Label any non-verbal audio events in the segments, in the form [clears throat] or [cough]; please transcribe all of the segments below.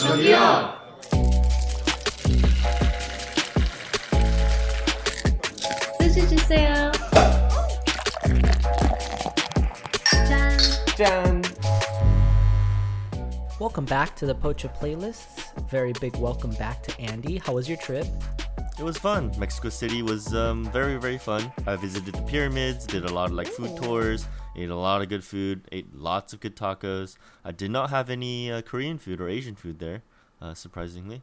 저기요. 소주 주세요. 짠. 짠. Welcome back to the Pocha playlists. Very big welcome back to Andy. How was your trip? It was fun. Mexico City was um, very, very fun. I visited the pyramids, did a lot of like food tours, ate a lot of good food, ate lots of good tacos. I did not have any uh, Korean food or Asian food there, uh, surprisingly.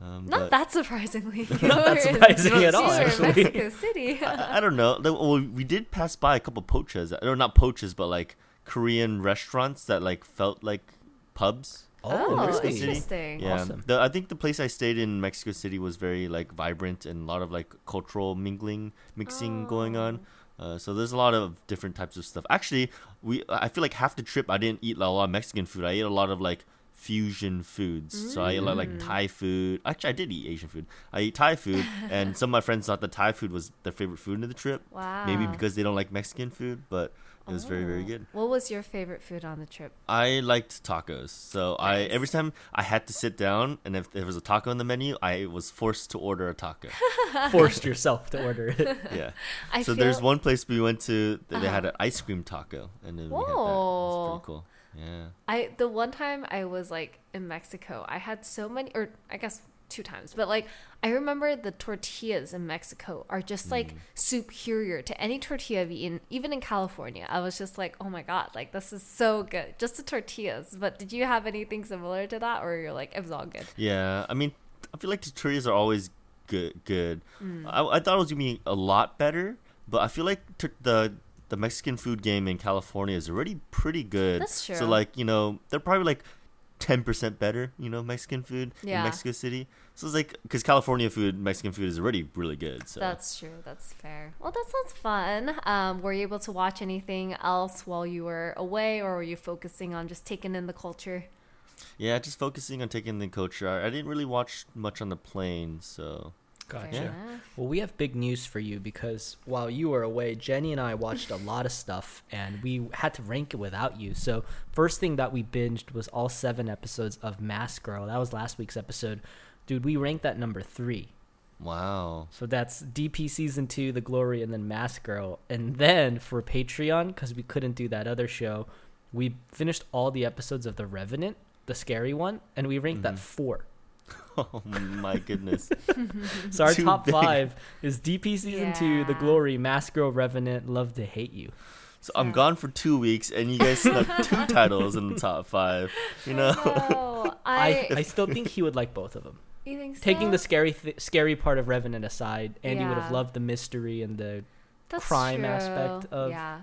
Um, Not but that surprisingly. [laughs] Not that [laughs] surprising at all, You were in actually. Mexico City. [laughs] I, I don't know. Well, we did pass by a couple pochas, or not pochas, but like Korean restaurants that like felt like pubs. Oh, Mexico City. interesting. Yeah, Awesome. the, I think the place I stayed in Mexico City was very like vibrant and a lot of like cultural mingling, mixing going on. Uh, so there's a lot of different types of stuff. Actually, we I feel like half the trip I didn't eat a lot of Mexican food. I ate a lot of like fusion foods. So I ate a lot like Thai food. Actually, I did eat Asian food. I ate Thai food, and [laughs] some of my friends thought the Thai food was their favorite food of the trip. Wow. Maybe because they don't like Mexican food, but it was very very Oh. good. What was your favorite food on the trip? I liked tacos. So I every time I had to sit down and if there was a taco on the menu, I was forced to order a taco. [laughs] Forced yourself to order it. yeah. [laughs] I so feel there's one place we went to that they had Uh-huh. an ice cream taco and then we had that. It was pretty cool. Yeah. I the one time I was like in Mexico, I had so many, or I guess two times, but like I remember the tortillas in Mexico are just like Mm. superior to any tortilla I've eaten, even in California. I was just like, oh my god, like this is so good, just the tortillas. But did you have anything similar to that, or you're like it was all good? Yeah. I mean, I feel like the tortillas are always good good. Mm. I, I thought it was to be a lot better, but I feel like tur the the Mexican food game in California is already pretty good. That's true. So like, you know, they're probably like 10% better, you know, Mexican food Yeah. in Mexico City. So it's like cuz California food, Mexican food is already really good. So That's true. That's fair. Well, that sounds fun. Um, were you able to watch anything else while you were away, or were you focusing on just taking in the culture? yeah, just focusing on taking in the culture. I, I didn't really watch much on the plane, so Gotcha. Fair. Well, we have big news for you because while you were away, Jenny and I watched a lot of stuff and we had to rank it without you. So, first thing that we binged was all seven episodes of Mask Girl. That was last week's episode. Dude, we ranked that number three. wow. So that's DP season two, The Glory, and then Mask Girl. And then for Patreon, because we couldn't do that other show, we finished all the episodes of The Revenant, the scary one, and we ranked that mm-hmm. four. [laughs] Oh my goodness. [laughs] So our Too top big. five is DP season two, The Glory, Mask Girl, Revenant, Love to Hate You. So I'm gone for 2 weeks and you guys snuck two [laughs] titles in the top 5. You know. No, I, I, I still think he would like both of them. you think so? Taking the scary th- scary part of Revenant aside, Andy would have loved the mystery and the That's crime true. aspect of yeah.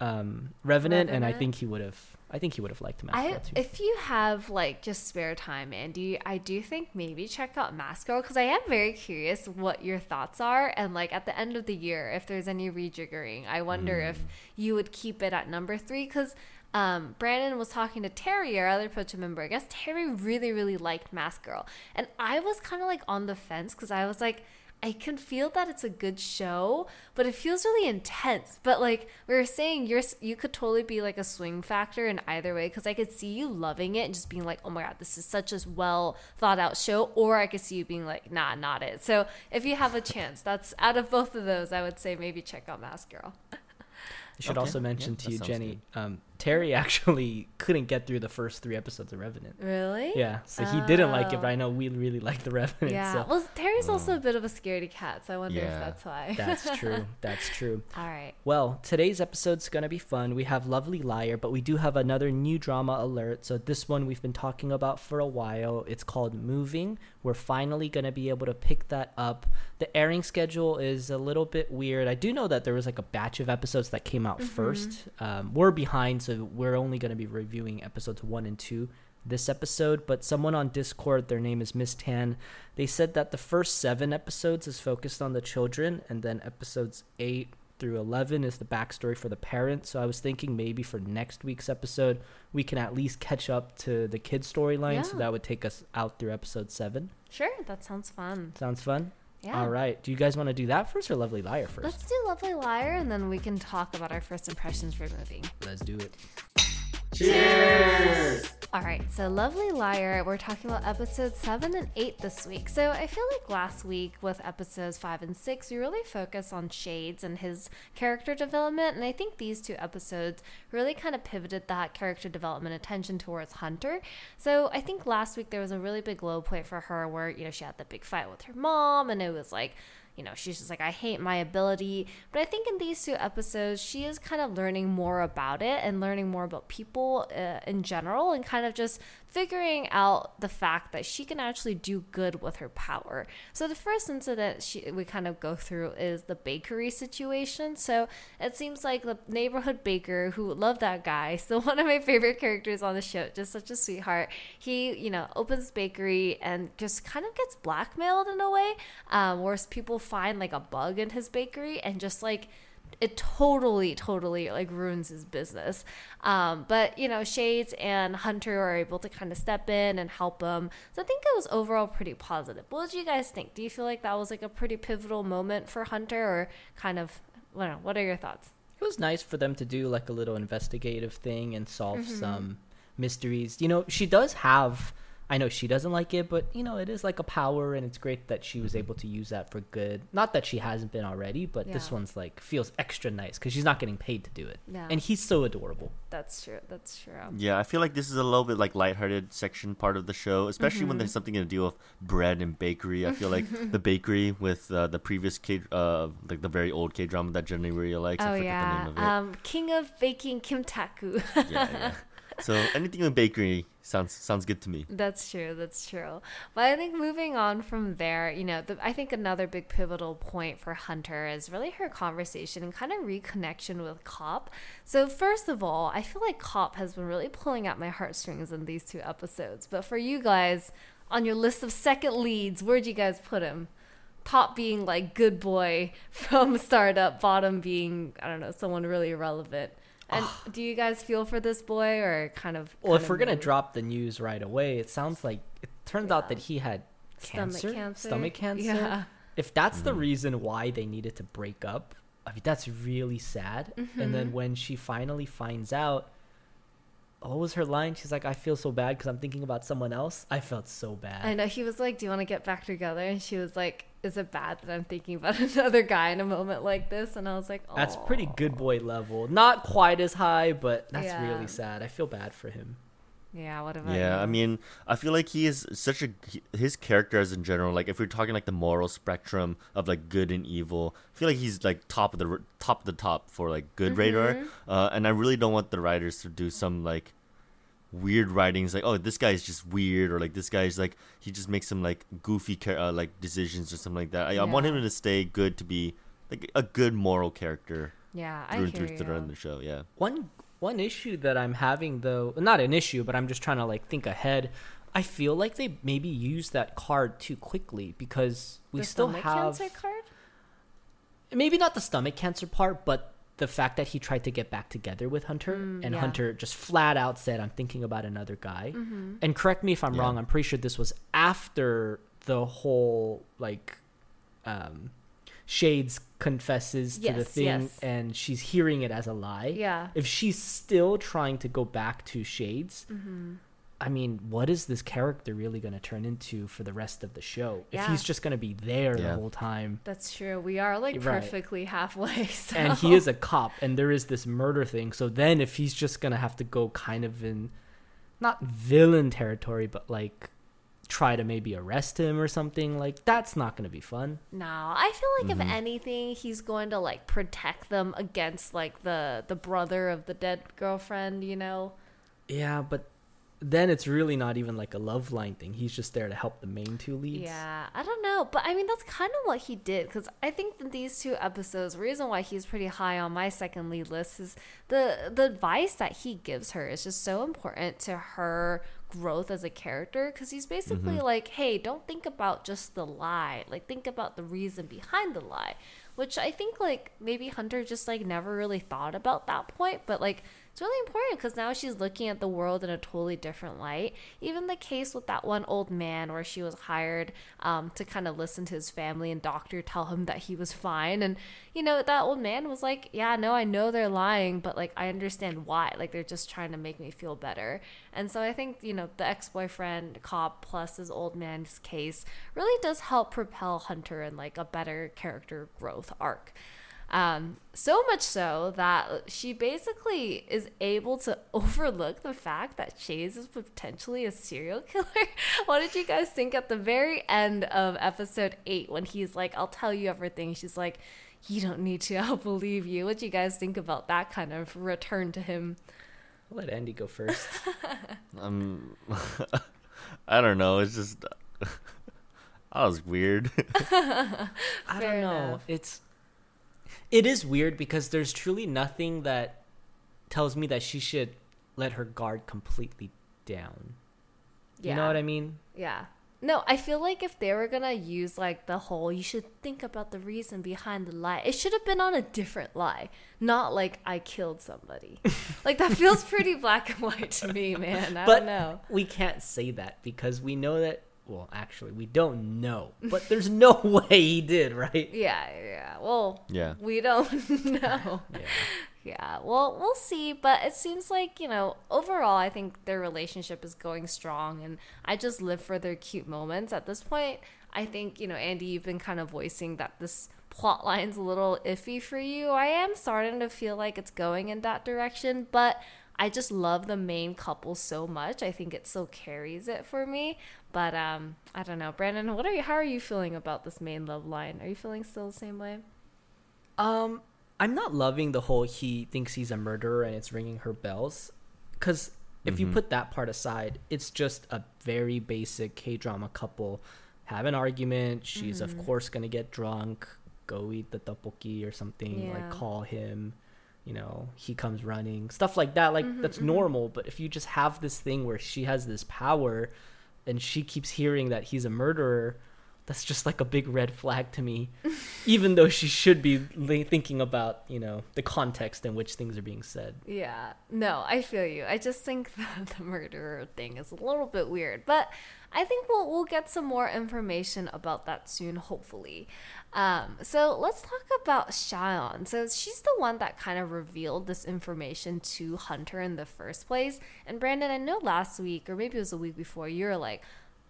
um, Revenant, and I think he would have. I think he would have liked Mask I Girl too. if you have like just spare time, Andy, I do think maybe check out Mask Girl because I am very curious what your thoughts are, and like at the end of the year, if there's any rejiggering, I wonder if Hmm. you would keep it at number three because. Um, Brandon was talking to Terry, our other Pocha member. I guess Terry really, really liked Mask Girl, and I was kind of like on the fence because I was like, I can feel that it's a good show, but it feels really intense. But like we were saying, you're you could totally be like a swing factor in either way because I could see you loving it and just being like, oh my god, this is such a well thought out show, or I could see you being like, nah, not it. So if you have a chance, that's out of both of those, I would say maybe check out Mask Girl. I should Okay. also Yeah, mention to you, Jenny, um, Terry [laughs] actually couldn't get through the first three episodes of Revenant. Really? Yeah, so he didn't like it, but Oh. I know we really [laughs] like the Revenant. Yeah. so Well, Terry's also a bit of a scaredy cat, so I wonder if that's why. that's [laughs] true. That's true. All right. Well, today's episode's going to be fun. We have Lovely Liar, but we do have another new drama alert. So, this one we've been talking about for a while. It's called Moving. We're finally going to be able to pick that up. The airing schedule is a little bit weird. I do know that there was like a batch of episodes that came out first. Um, we're behind, so we're only going to be reviewing episodes one and two this episode, but someone on Discord, their name is Miss Tan, they said that the first seven episodes is focused on the children, and then episodes eight through 11 is the backstory for the parents. So I was thinking maybe for next week's episode, we can at least catch up to the kids' storyline. So that would take us out through episode seven. Sure, that sounds fun. Sounds fun? Yeah. All right. Do you guys want to do that first or Lovely Liar 1st Let's do Lovely Liar and then we can talk about our first impressions for moving. Let's do it. Cheers! All right, so Lovely Liar, we're talking about episodes 7 and 8 this week. So I feel like last week with episodes 5 and 6, we really focused on Shades and his character development. And I think these two episodes really kind of pivoted that character development attention towards Hunter. So I think last week there was a really big low point for her where, you know, she had the big fight with her mom and it was like, you know, she's just like, I hate my ability. But I think in these two episodes, she is kind of learning more about it and learning more about people uh, in general and kind of just figuring out the fact that she can actually do good with her power. So the first incident she, we kind of go through is the bakery situation. So it seems like the neighborhood baker who loved that guy, [laughs] so one of my favorite characters on the show, just such a sweetheart. He, you know, opens bakery and just kind of gets blackmailed in a way, um, where people find like a bug in his bakery and just like it totally totally like ruins his business um, but you know shades and hunter are able to kind of step in and help him so i think it was overall pretty positive what did you guys think do you feel like that was like a pretty pivotal moment for hunter or kind of I know, what are your thoughts It was nice for them to do like a little investigative thing and solve Mm-hmm. some mysteries. You know, she does have. I know she doesn't like it, but you know, it is like a power, and it's great that she was able to use that for good. Not that she hasn't been already, but this one's like feels extra nice because she's not getting paid to do it, Yeah. and he's so adorable. that's true that's true Yeah, I feel like this is a little bit like lighthearted section part of the show, especially when Mm-hmm. there's something to do with bread and bakery. I feel like [laughs] the bakery with uh, the previous K, uh, like the very old K drama that Jenny really likes. oh I forget yeah the name of it. um, king of baking kim taku yeah, yeah. [laughs] So anything with bakery sounds sounds good to me. That's true. That's true. But I think moving on from there, you know, the, I think another big pivotal point for Hunter is really her conversation and kind of reconnection with Cop. So, first of all, I feel like Cop has been really pulling at my heartstrings in these two episodes. But for you guys, on your list of second leads, where'd you guys put him? Top being like good boy [laughs] from startup, bottom being, I don't know, someone really irrelevant. And do you guys feel for this boy or kind of. Well, kind if of we're gonna drop the news right away, it sounds like it turns out that he had Stomach cancer, cancer. stomach cancer. Yeah. If that's the reason why they needed to break up, I mean that's really sad. And Mm-hmm. then when she finally finds out, what was her line? She's like, "I feel so bad because I'm thinking about someone else." I felt so bad. I know he was like, "Do you want to get back together?" And she was like, "Is it bad that I'm thinking about [laughs] another guy in a moment like this?" And I was like, That's pretty good boy level. Not quite as high, but that's Yeah. really sad. I feel bad for him. Yeah, what about Yeah, I mean, I feel like he is such a he- his characters in general. Like if we're talking like the moral spectrum of like good and evil, I feel like he's like top of the top of the top for like good radar. Mm-hmm. Uh, and I really don't want the writers to do some like weird writings like oh this guy's just weird or like this guy's like he just makes some like goofy char- uh, like decisions or something like that. I, I want him to stay good to be like a good moral character yeah, I through and through you. throughout the show. Yeah. One one issue that I'm having though, not an issue, but I'm just trying to like think ahead. I feel like they maybe used that card too quickly because we the still have cancer card. maybe not the stomach cancer part, but the fact that he tried to get back together with Hunter Mm, and yeah. Hunter just flat out said, "I'm thinking about another guy." Mm-hmm. And correct me if I'm Yeah. wrong. I'm pretty sure this was after the whole like um, Shades confesses to the thing, yes. and she's hearing it as a lie. Yeah. If she's still trying to go back to Shades, Mm-hmm. I mean, what is this character really going to turn into for the rest of the show? If he's just going to be there the whole time. That's true. We are like Right. perfectly halfway. [laughs] So. and he is a cop and there is this murder thing so then if he's just gonna have to go kind of in not villain territory but like try to maybe arrest him or something like that's not gonna be fun No, I feel like Mm-hmm. if anything, he's going to like protect them against like the the brother of the dead girlfriend. You know. yeah but then it's really not even like a love line thing. He's just there to help the main two leads. Yeah, I don't know, but I mean that's kind of what he did because I think that these two episodes, reason why he's pretty high on my second lead list is the the advice that he gives her is just so important to her growth as a character because he's basically mm-hmm. like, hey, don't think about just the lie, like think about the reason behind the lie, which I think like maybe Hunter just like never really thought about that point, but like it's really important because now she's looking at the world in a totally different light. Even the case with that one old man where she was hired um, to kind of listen to his family and doctor tell him that he was fine. And, you know, that old man was like, yeah, no, I know they're lying, but like, I understand why. Like, they're just trying to make me feel better. And so I think, you know, the ex boyfriend cop plus his old man's case really does help propel Hunter in like a better character growth arc. Um, so much so that she basically is able to [laughs] overlook the fact that Chase is potentially a serial [laughs] killer. what did you guys think at the very end of episode eight when he's like, I'll tell you everything? She's like, You don't need to, [laughs] I'll believe you. What do you guys think about that kind of return to him? I'll let Andy go first. Um, I don't know. It's just that was weird. I don't know. enough. It's it is weird because there's truly nothing that tells me that she should let her guard completely down. You know what I mean? Yeah. No, I feel like if they were gonna use like the whole, you should think about the reason behind the lie. It should have been on a different lie, not like I killed somebody. [laughs] like that feels pretty black and white to me, man. I but don't know. we can't say that because we know that. Well, actually, we don't know, but there's no [laughs] way he did, right? Yeah, yeah. Well, Yeah. we don't [laughs] know. [laughs] Yeah. Yeah, well, we'll see. But it seems like, you know, overall, I think their relationship is going strong. And I just live for their cute moments. At this point, I think, you know, Andy, you've been kind of voicing that this plot line's a little iffy for you. I am starting to feel like it's going in that direction. But I just love the main couple so much. I think it still carries it for me. But um, I don't know. Brandon, what are you, how are you feeling about this main love line? Are you feeling still the same way? Um, I'm not loving the whole he thinks he's a murderer and it's ringing her bells. Because if you Mhm. put that part aside, it's just a very basic K drama couple have an argument. She's of course gonna get drunk, go eat the tteokbokki or something. Yeah. Like call him. You know, he comes running, stuff like that. Like that's normal. But if you just have this thing where she has this power, and she keeps hearing that he's a murderer, that's just like a big red flag to me. [laughs] Even though she should be thinking about, you know, the context in which things are being said. Yeah, no, I feel you. I just think [laughs] the, the murderer thing is a little bit weird, but I think we'll we'll get some more information about that soon, hopefully. Um, so let's talk about Xion. So she's the one that kind of revealed this information to Hunter in the first place. And Brandon, I know last week or maybe it was a week before, you were like.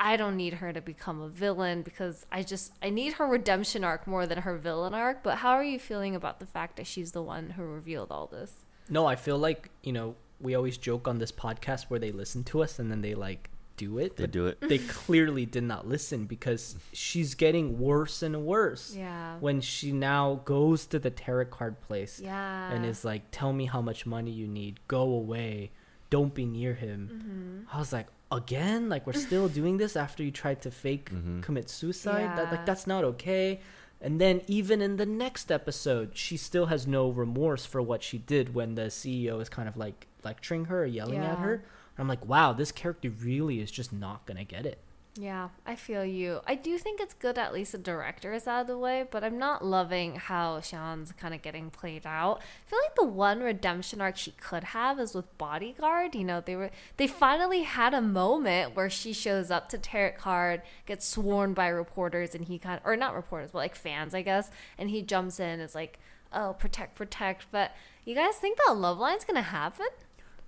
I don't need her to become a villain because I just I need her redemption arc more than her villain arc. But how are you feeling about the fact that she's the one who revealed all this? No, I feel like, you know, we always joke on this podcast where they listen to us and then they like do it. They do it. They clearly did not listen because she's getting worse and worse. Yeah. When she now goes to the tarot card place Yeah. and is like, tell me how much money you need, go away, don't be near him. Mm-hmm. I was like, again? Like, we're still [laughs] doing this after you tried to fake Mhm. commit suicide? That, like, that's not okay. And then, even in the next episode, she still has no remorse for what she did when the CEO is kind of like lecturing her or yelling at Yeah. her. I'm like, wow, this character really is just not gonna get it. Yeah, I feel you. I do think it's good at least the director is out of the way, but I'm not loving how Sean's kind of getting played out. I feel like the one redemption arc she could have is with Bodyguard. You know, they were they finally had a moment where she shows up to Tarot Card, gets sworn by reporters, and he kind of, or not reporters, but like fans, I guess, and he jumps in, is like, oh, protect, protect. But you guys think that love line's gonna happen?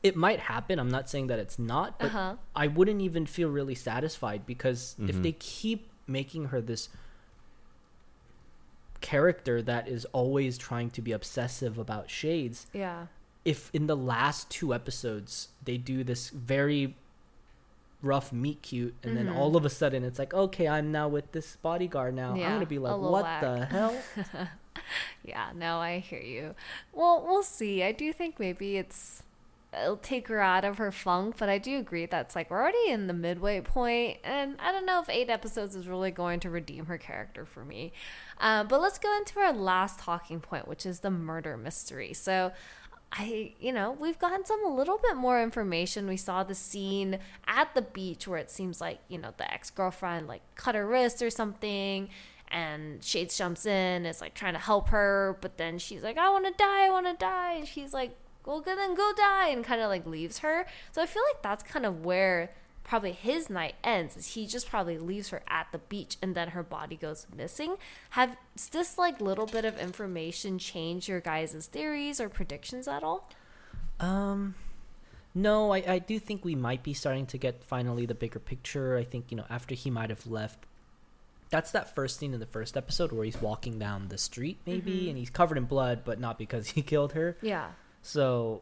It might happen. I'm not saying that it's not, but Uh-huh. I wouldn't even feel really satisfied because if Mhm. they keep making her this character that is always trying to be obsessive about shades, Yeah. if in the last two episodes they do this very rough meet cute and then Mhm. all of a sudden it's like okay i'm now with this bodyguard now Yeah, i'm gonna be like what whack. the hell [laughs] Yeah, no, I hear you. Well, we'll see. I do think maybe it's it'll take her out of her funk, but I do agree that's like we're already in the midway point, and I don't know if eight episodes is really going to redeem her character for me. Uh, but let's go into our last talking point, which is the murder mystery. So. I, you know, we've gotten some a little bit more information. We saw the scene at the beach where it seems like, you know, the ex girlfriend like cut her wrist or something, and Shades jumps in, is like trying to help her, but then she's like, I want to die, I want to die. And she's like go good then go die and kind of like leaves her. So I feel like that's kind of where probably his night ends is he just probably leaves her at the beach and then her body goes missing have this like little bit of information change your guys' theories or predictions at all Um, no, I, I do think we might be starting to get finally the bigger picture. I think, you know, after he might have left, that's that first scene in the first episode where he's walking down the street, maybe, Mhm. and he's covered in blood, but not because he [laughs] killed her. yeah So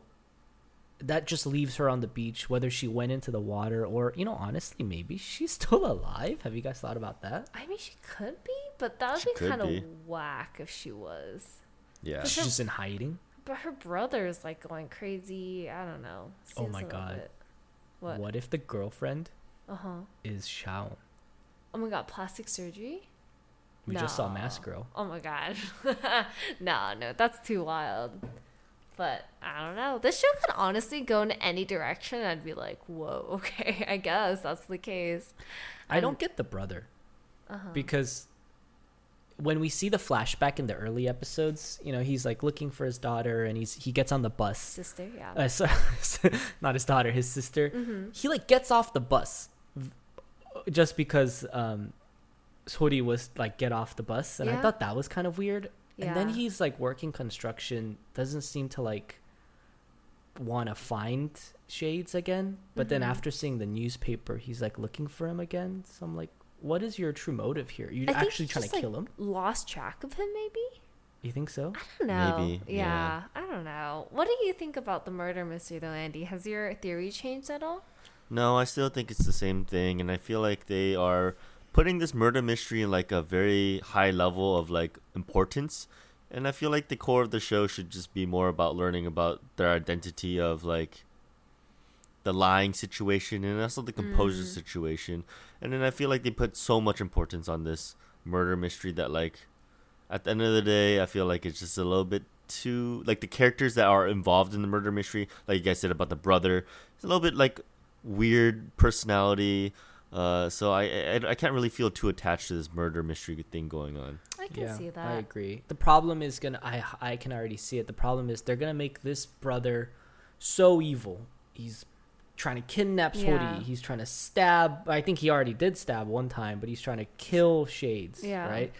that just leaves her on the beach, whether she went into the water or, you know, honestly, maybe she's still [laughs] alive. Have you guys thought about that? i mean she could be but that would She be kind of whack if she was Yeah. She's her- just in hiding. but her brother's like going crazy i don't know Oh my God. what, What if the girlfriend uh-huh is Shao? oh my god plastic surgery We just saw Mask Girl. Oh my god. [laughs] no, no, that's too wild. But I don't know. This show could honestly go in any direction. I'd be like, whoa, [laughs] okay, I guess that's the case. I don't get the brother. Uh-huh. because when we see the flashback in the early episodes, you know, he's like looking for his daughter and he's he gets on the bus. Sister, yeah. Uh, so, [laughs] not his daughter, his sister. mm-hmm. He like gets off the bus just because um Sori was like get off the bus and I thought that was kind of weird. And then he's like working construction, doesn't seem to like want to find Shades again. But then Mhm. after seeing the newspaper, he's like looking for him again. So I'm like, what is your true motive here? You're I actually he trying to just, like, kill him? Lost track of him, maybe? You think so? I don't know. Maybe, Yeah, yeah. I don't know. What do you think about the murder mystery, though, Andy? Has your theory changed at all? No, I still think it's the same thing, and I feel like they are putting this murder mystery in like a very high level of like importance. And I feel like the core of the show should just be more about learning about their identity of like the lying situation and also the composure Mm. situation. And then I feel like they put so much importance on this murder mystery that like at the end of the day, I feel like it's just a little bit too like the characters that are involved in the murder mystery, like you guys said about the brother, it's a little bit like weird personality. Uh, so I, I I can't really feel too attached to this murder mystery thing going on. I can see that. I agree. The problem is gonna I I can already see it. The problem is they're gonna make this brother so evil. He's trying to kidnap Sori. Yeah. He's trying to stab I think he already did stab one time, but he's trying to kill Shades. Yeah. Right?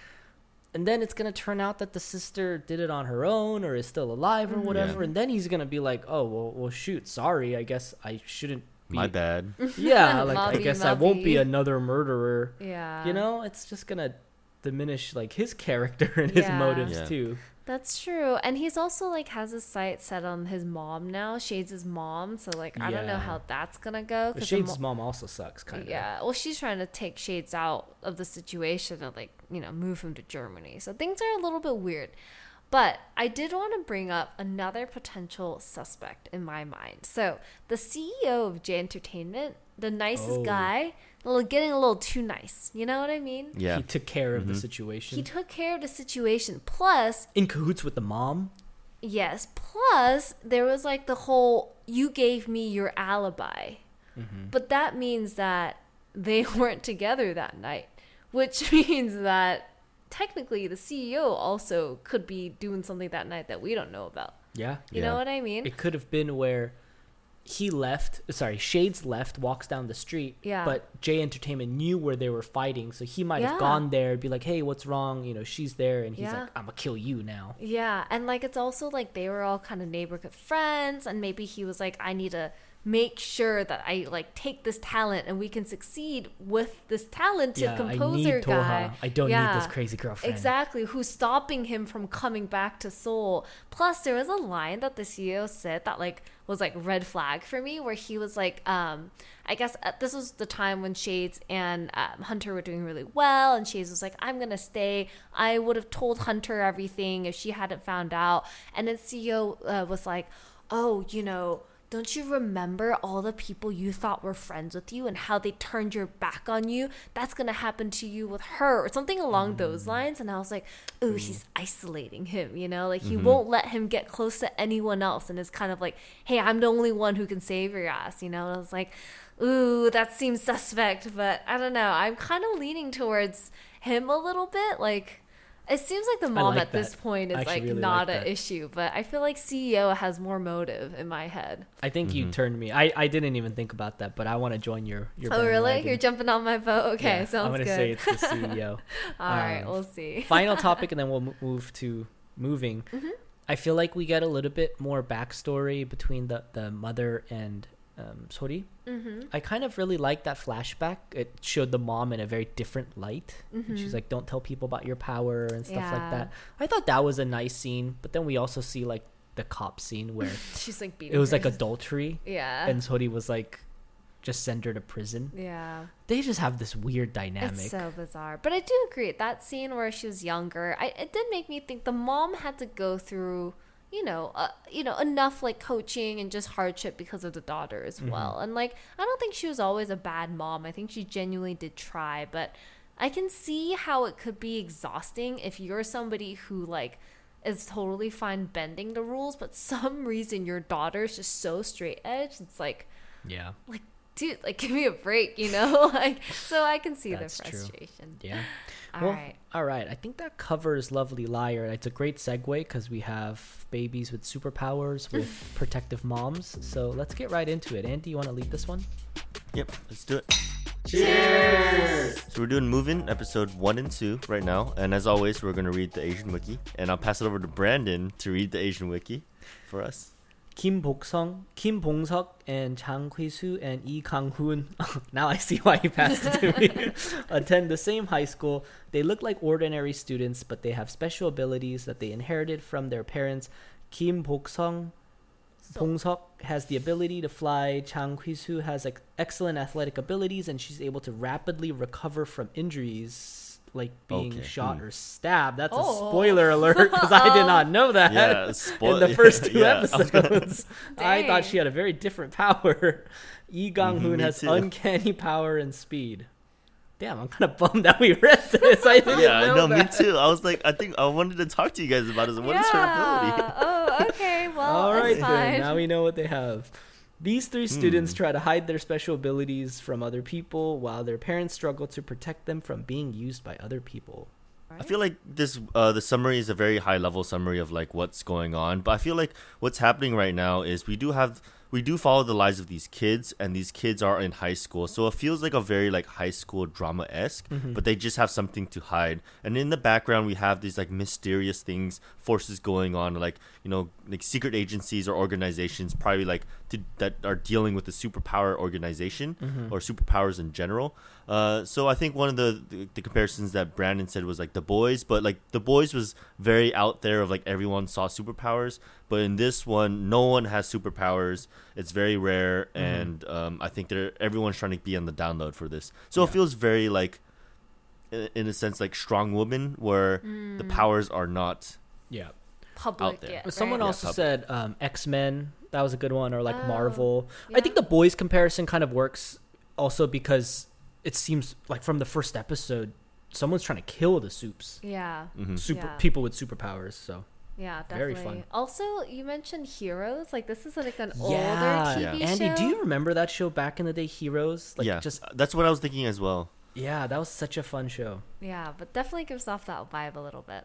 And then it's gonna turn out that the sister did it on her own or is still alive or Mhm. whatever. Yeah. And then he's gonna be like, Oh well well shoot, sorry, I guess I shouldn't be My bad. [laughs] Yeah, [laughs] like I Mobby, guess I won't be another murderer Yeah. you know it's just gonna diminish like his character and his Yeah. motives Yeah. too That's true. And he's also like has his sight set on his mom now. Shades' mom. So like I don't know how that's gonna go. but 'cause the shade's mo- mom also sucks kind of Yeah. Well, she's trying to take Shades out of the situation and like, you know, move him to Germany. So things are a little bit weird. But I did want to bring up another potential suspect in my mind. So the CEO of J Entertainment, the nicest Oh. guy, getting a little too nice. You know what I mean? Yeah. he took care of the Mhm. situation He took care of the situation. Plus, in cahoots with the mom yes, plus there was like the whole you gave me your alibi. Mm-hmm. But that means that they [laughs] weren't together that night, which [laughs] means that technically the CEO also could be doing something that night that we don't know about. yeah You Yeah. know what I mean? it could have been where he left sorry shades left walks down the street Yeah. but J entertainment knew where they were fighting so he might Yeah. have gone there be like hey what's wrong you know she's there and he's Yeah. like i'm gonna kill you now yeah, and like it's also like they were all kind of neighborhood friends, and maybe he was like, I need to make sure that I like take this talent and we can succeed with this talented yeah i composer guy. toha i don't Yeah. need this crazy girlfriend Exactly, who's stopping him from coming back to Seoul. Plus, there was a line that the CEO said that like was like red flag for me, where he was like, um, I guess uh, this was the time when Shades and um, Hunter were doing really well, and Shades was like, I'm gonna stay. I would have told Hunter everything if she hadn't found out. And then CEO uh, was like, Oh, you know don't you remember all the people you thought were friends with you and how they turned your back on you? That's gonna happen to you with her, or something along those mm. lines. And I was like, ooh, mm. he's isolating him, you know? Like, he mm-hmm. won't let him get close to anyone else. And it's kind of like, hey, I'm the only one who can save your ass, you know? And I was like, ooh, that seems suspect. But I don't know. I'm kind of leaning towards him a little bit. Like, It seems like the mom like at this point is like really not like an issue, but I feel like CEO has more motive in my head. I think you Mhm. turned me. I, I didn't even think about that, but I want to join your your. oh, really? bandwagon. You're jumping on my boat? Okay, Yeah, sounds I'm gonna good. say it's the [laughs] CEO. All right, Um, we'll see. [laughs] Final topic, [laughs] and then we'll move to moving. Mhm. I feel like we get a little bit more backstory between the the mother and um, Sori. Mm-hmm. I kind of really like that flashback. It showed the mom in a very different light. And She's like, "Don't tell people about your power" and stuff like that. I thought that was a nice scene, but then we also see like the cop scene where [laughs] She's like beating. it was like [laughs] adultery, yeah, and Sori was like, just send her to prison. yeah. They just have this weird dynamic. It's so bizarre. But I do agree. That scene where she was younger, I, it did make me think the mom had to go through, you know, uh, you know, enough like coaching and just hardship because of the daughter as well. And like, I don't think she was always a bad mom. I think she genuinely did try, but I can see how it could be exhausting if you're somebody who like is totally fine bending the rules, but some reason your daughter's just so straight edge. It's like, yeah, like, dude, like [laughs] give me a break, you know? [laughs] like, so I can see That's the true. frustration. yeah. All well, right. all right. I think that covers Lovely Liar. It's a great segue because we have babies with superpowers with [laughs] protective moms. So let's get right into it. Andy, you want to lead this one? Yep, let's do it. Cheers! So we're doing Moving episode one and two right now, and as always, we're gonna read the Asian wiki, and I'll pass it over to Brandon to read the Asian wiki for us. Kim Boksung, Kim Bong-seok, and Chang Kwi-soo and Lee Kang-hoon. [laughs] now I see why he passed it to me. [laughs] Attend the same high school. They look like ordinary students, but they have special abilities that they inherited from their parents. Kim Boksung, Bong-seok has the ability to fly. Chang Kwi-soo has like excellent athletic abilities, and she's able to rapidly recover from injuries, like being Okay, shot hmm. or stabbed. That's Oh. a spoiler alert because I did not know that [laughs] Yeah, in the first [laughs] two yeah, I episodes. [laughs] I thought she had a very different power. Yi Gang Mhm, Hoon me has too. uncanny power and speed. Damn, I'm kind of bummed that we read this. I didn't yeah, know no, me too. I was like, I think I wanted to talk to you guys about it. What is her ability? Oh, okay. Well, All right, fine. then. Now we know what they have. These three students Hmm. try to hide their special abilities from other people, while their parents struggle to protect them from being used by other people. I feel like this uh, the summary is a very high level summary of like what's going on, but I feel like what's happening right now is we do have we do follow the lives of these kids, and these kids are in high school, so it feels like a very like high school drama esque, Mm-hmm. but they just have something to hide, and in the background we have these like mysterious things, forces going on, like you know like secret agencies or organizations, probably like to, that are dealing with the superpower organization Mm-hmm. or superpowers in general. Uh, so I think one of the, the the comparisons that Brandon said was like the boys, but like the boys was very out there of like everyone saw superpowers, but in this one, no one has superpowers. It's very rare, Mm-hmm. and um, I think they're everyone's trying to be on the download for this. So it feels very like, in a sense, like strong woman, where the powers are not. Yeah. Public. there. Yeah, But Someone? Yeah, also public. said um, X Men. That was a good one, or like Oh, Marvel. I think the boys comparison kind of works also because it seems like from the first episode, someone's trying to kill the soups. Yeah. Mhm. Super Yeah. people with superpowers. So Yeah, Very definitely. fun. Also, you mentioned Heroes. Like this is like an yeah, older TV show. Yeah. Andy, show. do you remember that show back in the day, Heroes? Like yeah, just that's what I was thinking as well. yeah, that was such a fun show. Yeah, but definitely gives off that vibe a little bit.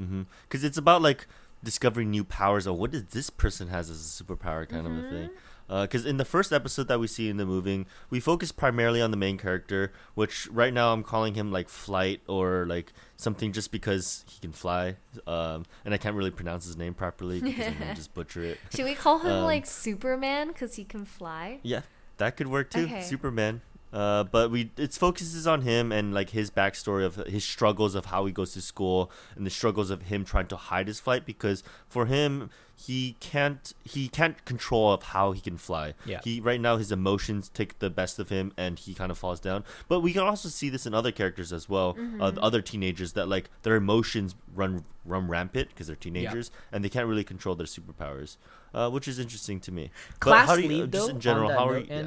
Mm-hmm. because it's about like discovering new powers or what does this person has as a superpower kind of a thing because in the first episode that we see in the movie we focus primarily on the main character which right now i'm calling him like flight or like something just because he can fly um, and i can't really pronounce his name properly because i'm gonna [laughs] just butcher it Should we call him Um, like Superman because he can fly? yeah that could work too Okay. superman uh, but we it focuses on him and like his backstory of his struggles of how he goes to school and the struggles of him trying to hide his flight because for him he can't he can't control of how he can fly. Yeah. He right now his emotions take the best of him and he kind of falls down. But we can also see this in other characters as well, uh, other teenagers that like their emotions run run rampant because they're teenagers and they can't really control their superpowers, uh, which is interesting to me. But Class how do you- lead just though, in general, on that how are note, you, yeah.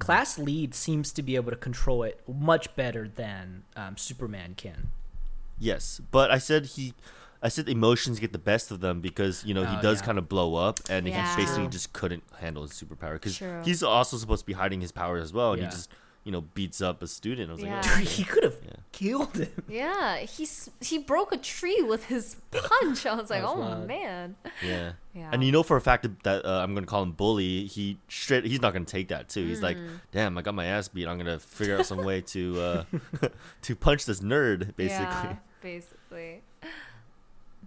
Andy? Class lead seems to be able to control it much better than um, Superman can. Yes, but I said he, I said emotions get the best of them because you know he Oh, does yeah. kind of blow up and Yeah. he basically True. just couldn't handle his superpower because he's also supposed to be hiding his power as well and Yeah. he just you know beats up a student. I was Yeah. like, oh, [laughs] he could have Yeah. Killed him. [laughs] Yeah, he's he broke a tree with his [laughs] punch. I was like, was oh wild. man. Yeah. Yeah. And you know for a fact that uh, I'm gonna call him bully. He straight. He's not gonna take that too. He's like, Mm. damn, I got my ass beat. I'm gonna figure out some way to uh, [laughs] to punch this nerd, basically. Yeah, basically.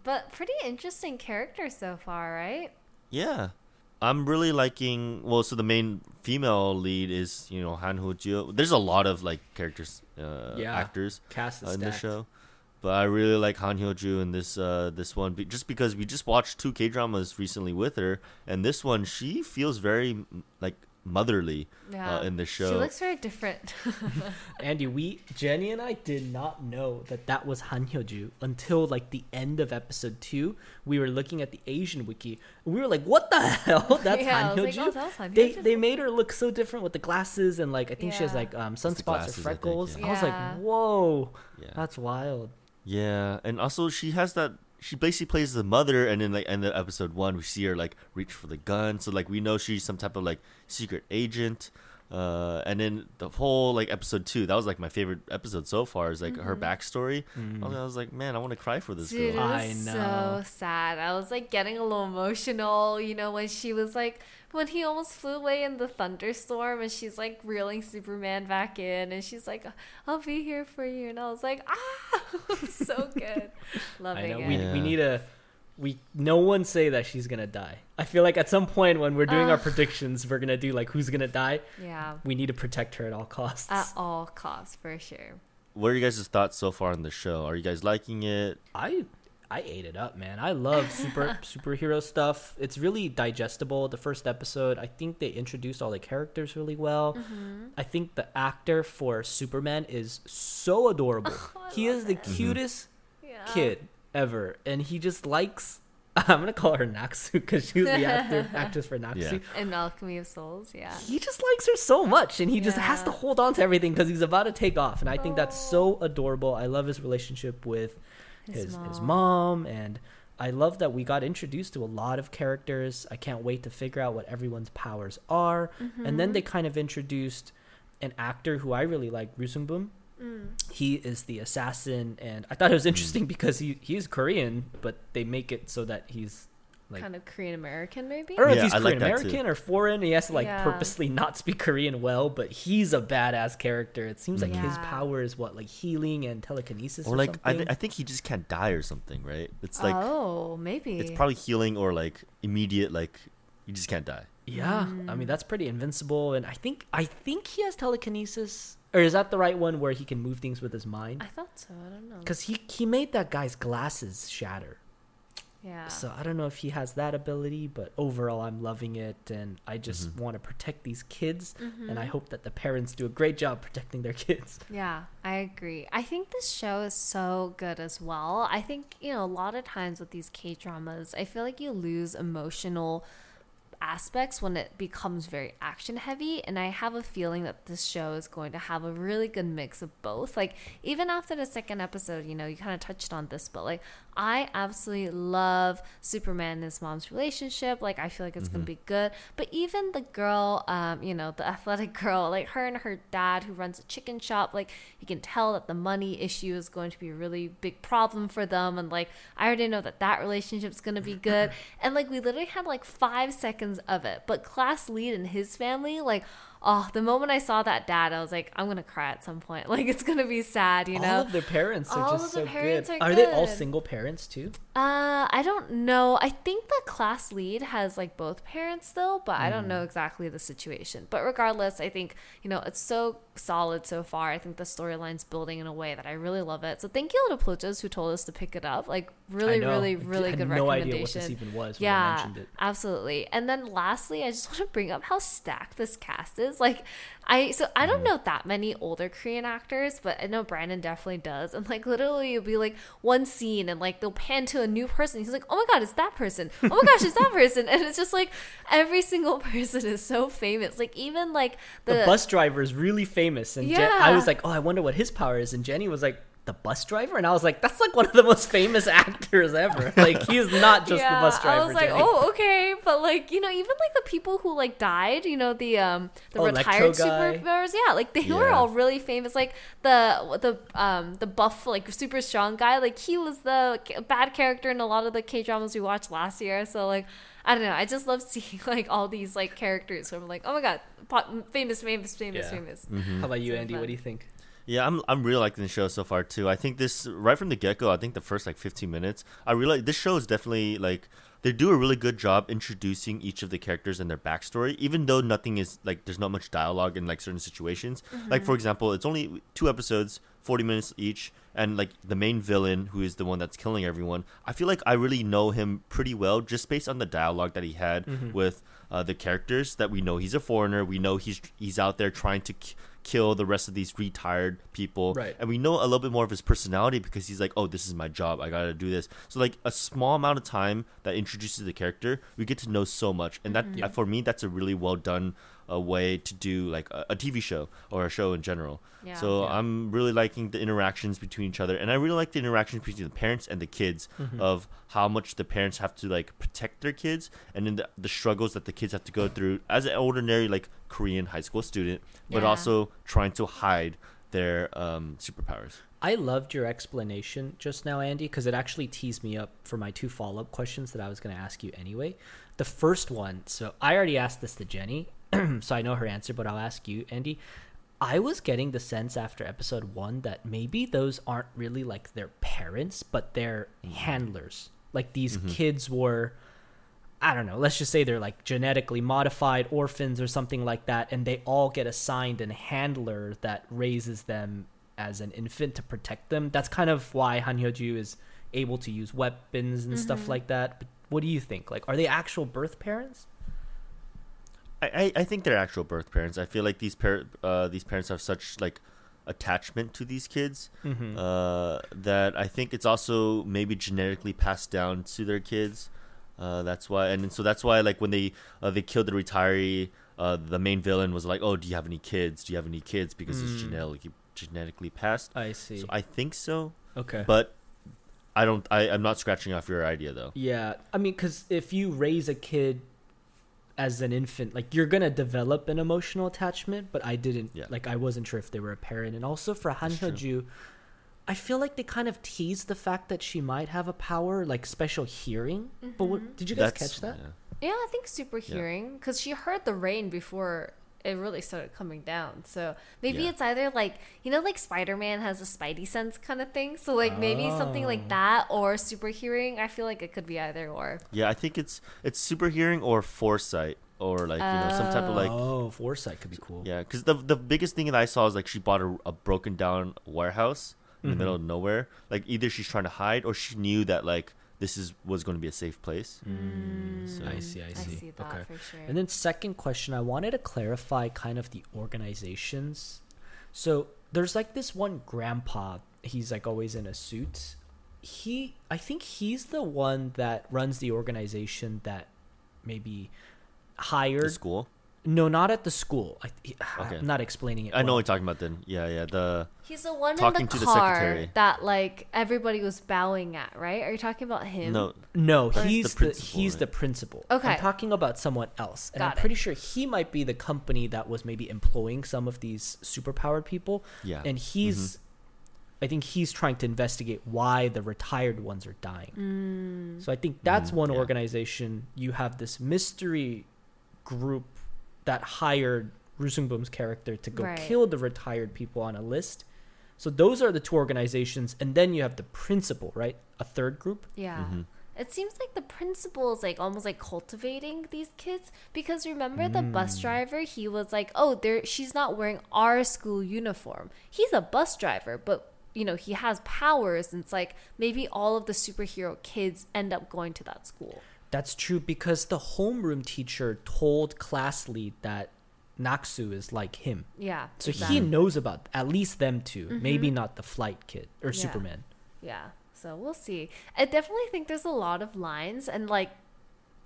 But pretty interesting character so far, right? Yeah. I'm really liking. Well, so the main female lead is you know Han Hyo Ju. There's a lot of like characters, uh, Yeah. actors Cast uh, in the show. But I really like Han Hyo Ju in this uh, this one, be- just because we just watched two K dramas recently with her, and this one she feels very like motherly Yeah. uh, in the show. She looks very different. [laughs] Andy, we Jenny and I did not know that that was Han Hyo-ju until like the end of episode two. We were looking at the Asian wiki. And we were like, "What the hell? [laughs] That's Yeah, Han was like, Hyo-ju." "Oh, Han they Hyo-ju." they made her look so different with the glasses and like I think she has like um It's the sunspots glasses, I or think, freckles. yeah. I was like, "Whoa, yeah, that's wild." yeah, and also she has that. She basically plays the mother, and then like in the episode one, we see her like reach for the gun. So like we know she's some type of like secret agent. Uh, and then the whole like episode two, that was like my favorite episode so far. Is like her backstory. Mm. I was- I was like, man, I want to cry for this Dude, girl. was I so know. sad. I was like getting a little emotional, you know, when she was like, when he almost flew away in the thunderstorm and she's like reeling Superman back in and she's like, I'll be here for you. And I was like, ah, [laughs] so good. [laughs] I Loving know it. we Yeah. we need a we no one say that she's gonna die. I feel like at some point when we're doing our predictions, we're gonna do like who's gonna die. yeah. We need to protect her at all costs. At all costs, for sure. What are you guys' thoughts so far on the show? Are you guys liking it? I I ate it up, man. I love super [laughs] superhero stuff. It's really digestible. The first episode, I think they introduced all the characters really well. Mm-hmm. I think the actor for Superman is so adorable. [laughs] I he is the him. cutest Yeah. kid ever, and he just likes. [laughs] I'm gonna call her Naksu because she was the actor actress for Naksu. Yeah. In Alchemy of Souls, yeah. He just likes her so much, and he just has to hold on to everything because he's about to take off. And I think that's Oh. so adorable. I love his relationship with his his mom. and I love that we got introduced to a lot of characters. I can't wait to figure out what everyone's powers are. And then they kind of introduced an actor who I really like, Roo Boom. Mm. He is the assassin, and I thought it was interesting because he he's Korean, but they make it so that he's like kind of Korean American, maybe? I don't know Yeah, if he's Korean that too. American or foreign. He has to like Yeah. purposely not speak Korean well, but he's a badass character. It seems like his power is what like healing and telekinesis, or, Or like, I, th- I think he just can't die or something, right? It's like oh, maybe. it's probably healing or like immediate, like you just can't die. yeah, I Mm. mean that's pretty invincible, and I think I think he has telekinesis, or is that the right one where he can move things with his mind? I thought so. I don't know. Because he he made that guy's glasses shatter. Yeah. So I don't know if he has that ability, but overall I'm loving it, and I just Mm-hmm. want to protect these kids, and I Mhm. hope that the parents do a great job protecting their [laughs] kids. Yeah, I agree. I think this show is so good as well. I think, you know, a lot of times with these K dramas, I feel like you lose emotional aspects when it becomes very action heavy and I have a feeling that this show is going to have a really good mix of both. Like even after the second episode, you know, you kind of touched on this, but like I absolutely love Superman and his mom's relationship. Like I feel like it's going to be good. But even the girl, um, you know, the athletic [laughs] girl, like her and her dad who runs a chicken shop, like you can tell that the money issue is going to be a really big problem for them and like I already know that that relationship's to be good. [laughs] and like we literally had like 5 seconds of it. But class lead and his family, like oh, the moment I saw that dad, I was like I'm going to cry at some point. [laughs] Like it's going to be sad, you know. all of their parents are All just so good. are they all single parents too? Uh, I don't know. I think the class lead has like both parents though, but I don't Mm. know exactly the situation. But regardless, I think, you know, it's so solid so far. I think the storyline's building in a way that I really love it. So thank you to Plutos who told us to pick it up. Like really, really, really good no recommendation. idea what this even was when I yeah, mentioned it. absolutely. And then lastly, I just [laughs] want to bring up how stacked this cast is. Like, I so I don't know that many older Korean actors, but I know Brandon definitely does. And like literally, you'll be like one scene, and like they'll pan to a new person. He's like, "Oh my god, it's that person! Oh my gosh, it's that person!" [laughs] And it's just like every single [laughs] person is so famous. Like even like The, the, bus driver is really famous, and Jen- I was like, "Oh, I wonder what his power is." And Jenny was like, the bus driver, and I was like, that's like one of the most famous [laughs] actors ever. Like he's not just the bus driver. I was like, Jenny. oh, okay, but like you know, even like the people who like died, you know, the um the Oh, retired superheroes, yeah, like they were all really famous. Like the the um the buff like super strong guy, like he was the bad character in a lot of the K dramas we watched last year. So like. I don't know. I just love [laughs] seeing like all these like characters. Where I'm like, oh my god, famous, famous, famous, Yeah. famous. Mm-hmm. How about you, So Andy? fun. What do you think? Yeah, I'm I'm really liking the show so far too. I think this right from the get go. I think the first like 15 minutes, I realize this show is definitely like they do a really good job introducing each of the characters and their backstory, even though nothing is like there's not much dialogue in like certain situations. Like for example, it's only two episodes, 40 minutes each, and like the main villain, who is the one that's killing everyone, I feel like I really know him pretty well just based on the dialogue that he had with uh, the characters. That we know he's a foreigner, we know he's he's out there trying to. K- kill the rest of these retired people Right. and we know a little bit more of his personality because he's like oh this is my job i gotta do this so like a small amount of time that introduces the character we get to know so much and that Yeah. for me that's a really well done uh, way to do like a, a tv show or a show in general Yeah. so Yeah. i'm really liking the interactions between each other and i really like the interactions between the parents and the kids Mm-hmm. of how much the parents have to like protect their kids and then the, the struggles that the kids have to go through as an ordinary like korean high school student but Yeah. also trying to hide their um, superpowers I loved your explanation just now, Andy, because it actually teased me up for my two follow up questions that I was going to ask you anyway. The first one, so I already asked this to Jenny, [clears throat] so I know her answer, but I'll ask you, Andy. I was getting the sense after episode one that maybe those aren't really like their parents, but their handlers. Like these kids were, I don't know, let's just say they're like genetically modified orphans or something like that, and they all get assigned a handler that raises them as an infant to protect them. That's kind of why Han Hyo-ju is able to use weapons and stuff like that. But what do you think? Like, are they actual birth parents? I, I, I think they're actual birth parents. I feel like these par- uh, these parents have such like attachment to these kids Mm-hmm. uh, that I think it's also maybe genetically passed down to their kids. Uh, that's why, and so that's why like when they uh, they killed the retiree, uh, the main villain was like, "Oh, do you have any kids? Do you have any kids?" Because it's Mm. genetically genetically passed. I see. So I think so, okay. but I don't. I, I'm not scratching off your idea though. Yeah, I mean, because if you raise a kid as an infant, like you're gonna develop an emotional attachment. But I didn't. Yeah. Like I wasn't sure if they were a parent, and also for Han. Hyo-ju, I feel like they kind of teased the fact that she might have a power, like special hearing. But what, mm-hmm. did you guys That's- catch that? yeah. Yeah, I think super hearing because she heard the rain before it really started coming down. So maybe Yeah. it's either like you know, like Spider Man has a Spidey sense kind of thing. So like maybe something Oh. like that or super hearing. I feel like it could be either or. Yeah, I think it's it's super hearing or foresight or like you know some type of like oh, foresight could be cool. yeah. Because the the biggest thing that I saw is like she bought a, a broken down warehouse in the middle of mm-hmm. nowhere. Like either she's trying to hide or she knew that like this is was going to be a safe place. So- I see. I I see. see that okay. for sure. And then second question, I wanted to clarify kind of the organizations. So there's like this one grandpa. He's like always in a suit. He, I think he's the one that runs the organization that maybe The hired. school. No, not at the school. I, Okay. I'm not explaining it. I know well. what you're talking about then. Yeah, yeah. The He's the one Talking in the to the secretary. that like everybody was bowing at, right? Are you talking about him? no, No, That's the he's the, principal, he's right? the principal. Okay. I'm talking about someone else, and I'm Got it. pretty sure he might be the company that was maybe employing some of these superpowered people. yeah. and he's i think he's trying to investigate why the retired ones are dying Mm. so i think that's Mm, one yeah. organization you have this mystery group that hired Ryu Seung-bum's character to go Right. kill the retired people on a list so those are the two organizations and then you have the principal right a third group Yeah. Mhm. It seems like the principal is like almost like cultivating these kids because remember the bus Mm. driver he was like oh there she's not wearing our school uniform he's a bus driver but you know he has powers and it's like maybe all of the superhero kids end up going to that school That's true because the homeroom teacher told class lead that Naksu is like him. yeah So exactly. he knows about at least them 2 mm-hmm. maybe not the flight kid or Yeah. Superman. Yeah. So we'll see. I definitely think there's a lot of lines and like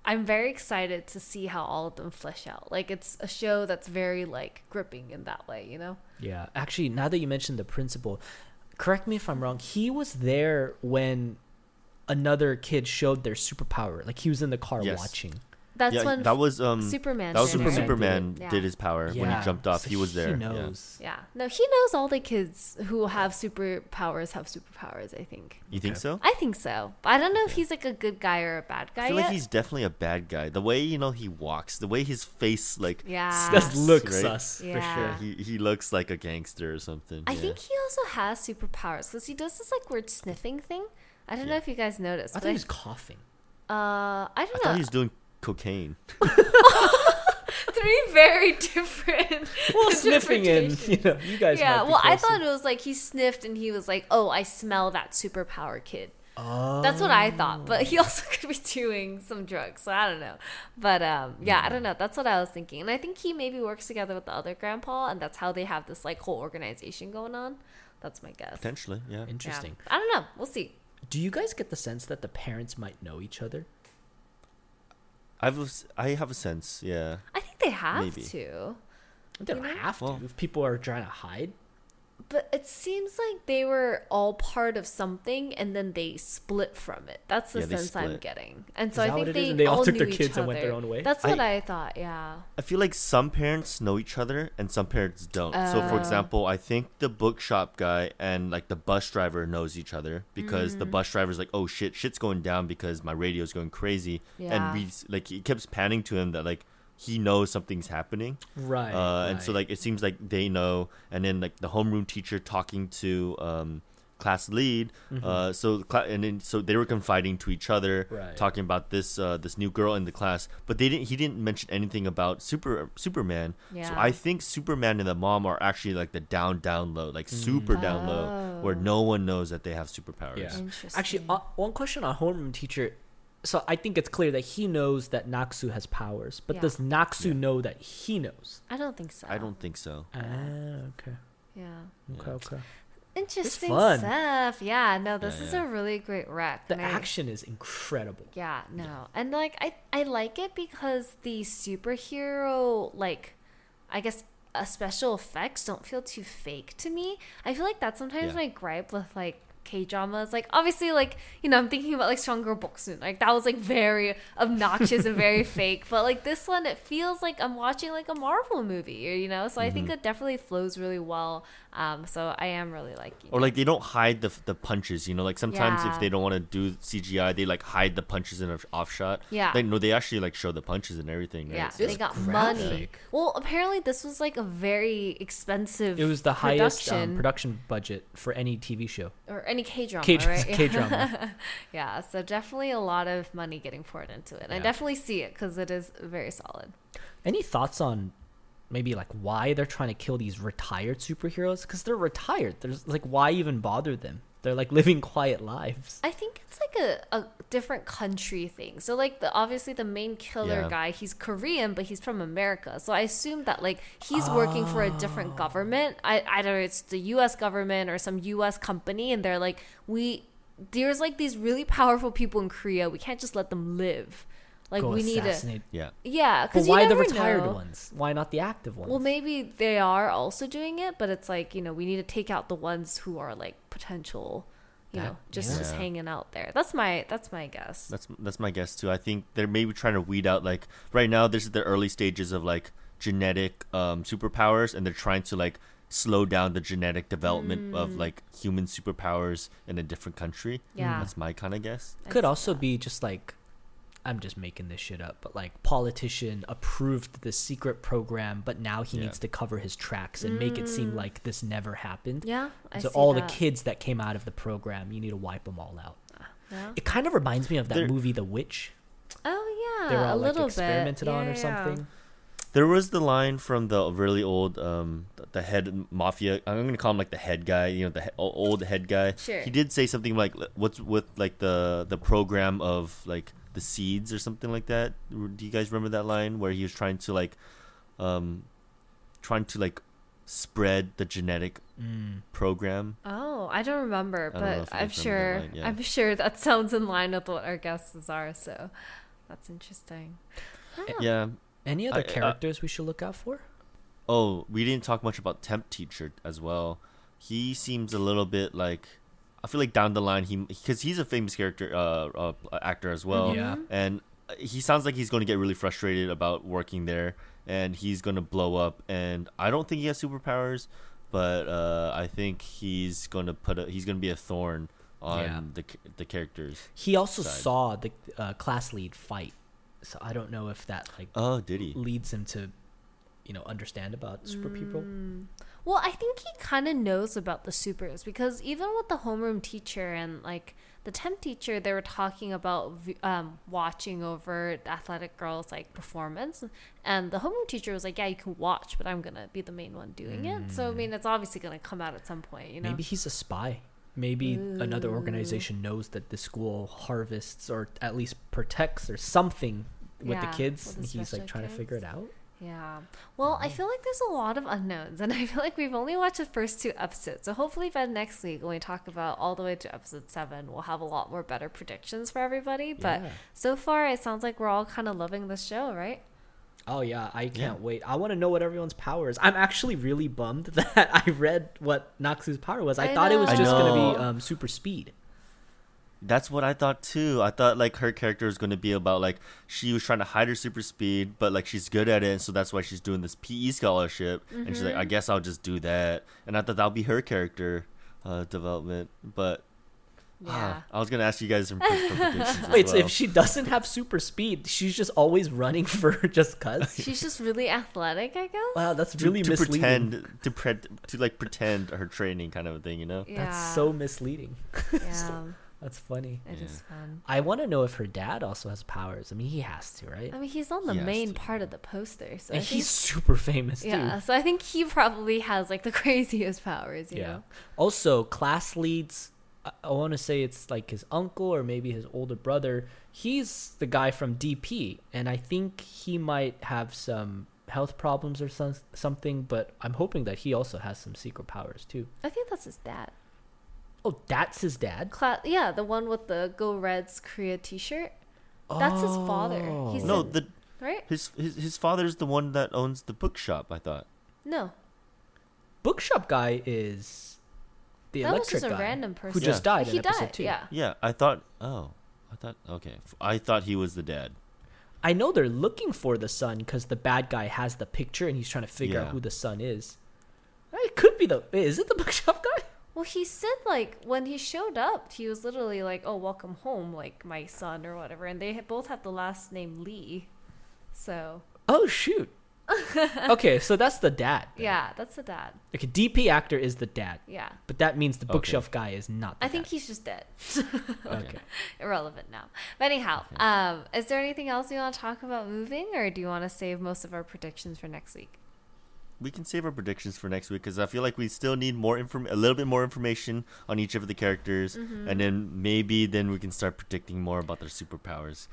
I'm very excited to see how all of them flesh out. Like it's a show that's very like gripping in that way, you know? Yeah, actually, now that you mentioned the principal, correct me if I'm wrong. He was there when another kid showed their superpower. Like he was in the car Yes. watching. That's yeah, when that was um Superman. that was did when it, right? Superman Yeah. did his power when he jumped off. so he was there. He yeah. knows. Yeah. No, he knows all the kids who have superpowers have superpowers. I think. You think Okay. so? I think so. But I don't know if he's like a good guy or a bad guy I feel yet. like he's definitely a bad guy. The way you know he walks, the way his face like yeah. Does look Right? sus for sure. yeah, he he looks like a gangster or something. I yeah. think he also has superpowers because he does this like weird sniffing thing. I don't know if you guys noticed. I but thought he was coughing. uh, I I don't know. I thought he was doing cocaine. [laughs] [laughs] Three very different. Well, [laughs] sniffing in, interpretations. you know, you guys. Yeah, might be well, I closer. thought it was like he sniffed and he was like, "Oh, I smell that superpower kid." Oh. That's what I thought, but he also could be doing some drugs, so I don't know. But um, yeah, I don't know. That's what I was thinking, and I think he maybe works together with the other grandpa, and that's how they have this like whole organization going on. That's my guess. Potentially, yeah. Yeah. Interesting. I don't know. We'll see. Do you guys get the sense that the parents might know each other? I've a s- I have a sense, yeah. I think they have Maybe. to, They don't You know? have to. Well- if people are trying to hide, but it seems like they were all part of something, and then they split from it. That's the Yeah, sense I'm getting, and so I think what it they, is? And they all all took knew their each kids and went their own way? That's what I, thought. Yeah. I feel like some parents know each other and some parents don't. so for Oh. example, I think the bookshop guy and like the bus driver knows each other because Mm. the bus driver's like, "Oh shit, shit's going down because my radio's going crazy." Yeah. And we like he keeps panning to him that like he knows something's happening. right? uh, and so like it seems like they know and then like the homeroom teacher talking to um class lead Mm-hmm. uh so the cla- and then so they were confiding to each other Right. talking about this uh this new girl in the class but they didn't he didn't mention anything about super superman so i think superman and the mom are actually like the down down low like super down low where Oh. no one knows that they have superpowers Yeah. Actually, uh, one question on homeroom teacher. So I think it's clear that he knows that Naksu has powers, but Yeah. does Naksu Yeah. know that he knows? I don't think so. i don't think so Ah, okay, Yeah. okay, okay. Interesting fun. stuff. Yeah, no, this Yeah, is a really great rec. The and I- action is incredible. Yeah, no. And like I I like it because the superhero like I guess uh, special effects don't feel too fake to me. I feel like that's sometimes Yeah. my gripe with like K dramas. Like obviously like, you know, I'm thinking about like Stronger Boksun. Like that was like very obnoxious and very [laughs] fake. But like this one it feels like I'm watching like a Marvel movie, or you know? So I think Mm-hmm. it definitely flows really well. Um so I am really liking or it. like they don't hide the the punches you know like sometimes Yeah. if they don't want to do cgi they like hide the punches in an off shot Yeah. they no they actually like show the punches and everything right? Yeah, So- they It's got money. graphic. Well, apparently this was like a very expensive. It was the highest um, production production budget for any TV show. or any K drama, K- right? [laughs] K-drama. [laughs] yeah, so definitely a lot of money getting poured into it. I definitely see it because it is very solid. Any thoughts on maybe like why they're trying to kill these retired superheroes? Because they're retired. There's like why even bother them? They're like living quiet lives. I think it's like a, a different country thing. So like the obviously the main killer Yeah. guy, he's Korean, but he's from America. So I assume that like he's working for a different oh. government. I either it's the US government or some US company and they're like we there's like these really powerful people in Korea. We can't just let them live. Like Go we need to assassinate. yeah Yeah, But cuz why you the retired know. ones? Why not the active ones? Well, maybe they are also doing it, but it's like, you know, we need to take out the ones who are like potential, you That- know, just just yeah. hanging out there. That's my that's my guess. That's that's my guess too. I think they're maybe trying to weed out like right now. This is the early stages of like genetic um, superpowers, and they're trying to like slow down the genetic development of like human superpowers in a different country. Yeah. that's my kind of guess. I Could see also that. be just like I'm just making this shit up, but like politician approved the secret program, but now he Yeah. needs to cover his tracks and make it seem like this never happened. Yeah, I so see all that. the kids that came out of the program, you need to wipe them all out. Yeah. It kind of reminds me of that There- movie The Witch. Oh yeah, They were a all like little experimented bit. on Yeah, or yeah. something. There was the line from the really old, um, the head mafia. I'm gonna call him like the head guy. You know, the he- old head guy. Sure. He did say something like, "What's with like the the program of like the seeds or something like that." Do you guys remember that line where he was trying to like, um, trying to like spread the genetic Mm. program? Oh, I don't remember, I don't but I'm guys remember that sure line, yeah. I'm sure that sounds in line with what our guesses are. So that's interesting. Yeah. Any other I- uh, characters we should look out for? Oh, we didn't talk much about temp teacher as well. he seems a little bit like I feel like down the line he because he's a famous character uh, uh actor as well. Yeah. and he sounds like he's going to get really frustrated about working there, and he's going to blow up. And I don't think he has superpowers, but uh, I think he's going to put a, he's going to be a thorn on Yeah. the the characters. He also side. saw the uh, class lead fight, so I don't know if that like Oh, did he? leads him to, you know, understand about super people. Mm. Well, I think he kind of knows about the supers because even with the homeroom teacher and like the temp teacher, they were talking about um, watching over the athletic girls' like performance, and the homeroom teacher was like, "Yeah, you can watch, but I'm gonna be the main one doing it." So I mean, it's obviously gonna come out at some point, you know. Maybe he's a spy. Maybe another organization knows that the school harvests or at least protects or something with Yeah, the kids, with and he's like special trying to figure it out. Yeah. Well, I feel like there's a lot of unknowns, and [laughs] I feel like we've only watched the first two episodes. So hopefully by next week, when we talk about all the way to episode seven, we'll have a lot more better predictions for everybody. But Yeah. so far, it sounds like we're all kind of loving the show, right? Oh yeah, I can't wait. I want to know what everyone's power is. I'm actually really bummed [laughs] that I read what Naksu's power was. I, I thought it was just gonna be um, super speed. That's what I thought too. I thought like her character was going to be about like she was trying to hide her super speed, but like she's good at it, so that's why she's doing this PE scholarship. And she's like, I guess I'll just do that. And I thought that'll be her character uh, development. But Yeah. I was gonna ask you guys some, some predictions. as [laughs] Wait, so if she doesn't have super speed, she's just always running for [laughs] just cuz. [laughs] She's just really athletic, I guess. Wow, that's really to misleading. pretend to pre- to like pretend her training kind of a thing, you know? yeah. That's so misleading. Yeah. That's funny. It is Yeah. fun. I want to know if her dad also has powers. I mean, he has to, right? I mean, he's on the He main part of the poster, so and think, he's super famous too. yeah. So I think he probably has like the [laughs] craziest powers, you yeah. know. Also, class leads. I, I want to say it's like his uncle or maybe his older brother. He's the guy from DP, and I think he might have some health problems or some, something. But I'm hoping that he also has some secret powers too. I think that's his dad. Oh, that's his dad. Cla- yeah, the one with the Go Reds Korea T-shirt. That's his father. Oh. He's No, in- the right? his his his father's the one that owns the bookshop. I thought. No, bookshop guy is the That was electric just a guy random who person. just died he in episode died. two. Yeah. Yeah, I thought. Oh, I thought. Okay, F- I thought he was the dad. I know they're looking for the son because the bad guy has the picture and he's trying to figure out who the son is. It could be the. Is it the [laughs] bookshop guy? Well, he said like when he showed up, he was literally like, "Oh, welcome home, like my son or whatever," and they both have the last name Lee. So Oh shoot. [laughs] okay, so that's the dad. then. yeah, that's the dad. Okay, DP actor is the dad, Yeah, but that means the Okay. bookshelf guy is not. The I think dad. he's just dead. [laughs] okay. Irrelevant now. But anyhow, um, is there anything else you want to talk about moving, or do you want to save most of our predictions for next week? We can save our predictions for next week because I feel like we still need more inform a little bit more information on each of the characters, Mm-hmm. and then maybe then we can start predicting more about their superpowers.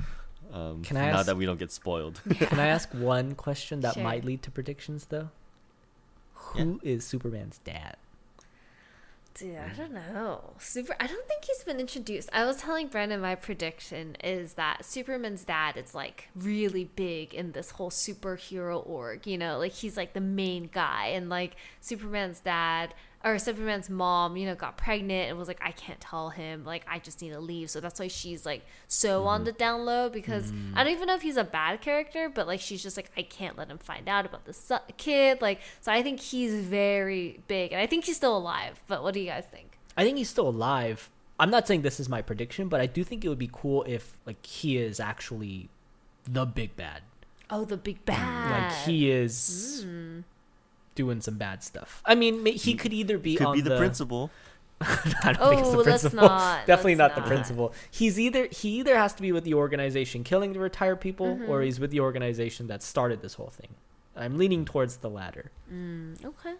Um, Can I now ask- that we don't get spoiled? [laughs] Can I ask one question that Sure. might lead to predictions though? Yeah. Who is Superman's dad? Dude, I don't know. Super. I don't think he's been introduced. I was telling Brandon my prediction is that Superman's dad is like really big in this whole superhero org. You know, like he's like the main guy, and like Superman's dad or Superman's mom, you know, got pregnant and was like, I can't tell him. Like, I just need to leave. So that's why she's like so mm-hmm. on the down low because mm. I don't even know if he's a bad character, but like she's just like, I can't let him find out about the son- kid. Like, so I think he's very big, and I think he's still alive. But what do you guys think? I think he's still alive. I'm not saying this is my prediction, but I do think it would be cool if like he is actually the big bad. Oh, the big bad. Like he is mm. Doing some bad stuff. I mean, he could either be Could on be the, principal. [laughs] I don't think it's the Oh, let's principal. not. [laughs] Definitely Let's not, the principal. He's either he either has to be with the organization killing the retired people, Mm-hmm. or he's with the organization that started this whole thing. I'm leaning towards the latter. Mm, okay.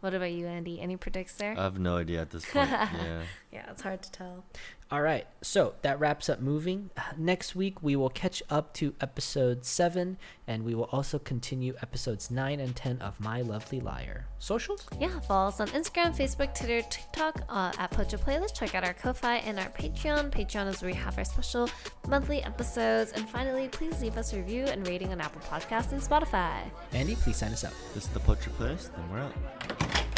What about you, Andy? Any predicts there? I have no idea at this [laughs] point. yeah. yeah, it's hard to tell. All right, so that wraps up moving. [sighs] Next week we will catch up to episode seven, and we will also continue episodes nine and ten of My Lovely Liar. Socials? Yeah, follow us on Instagram, Facebook, Twitter, TikTok uh, at Pocha Playlist. Check out our Ko-Fi and our Patreon. Patreon is where we have our special monthly episodes. And finally, please leave us a review and rating on Apple Podcasts and Spotify. Andy, please sign us out. This is the Pocha Playlist, and we're out.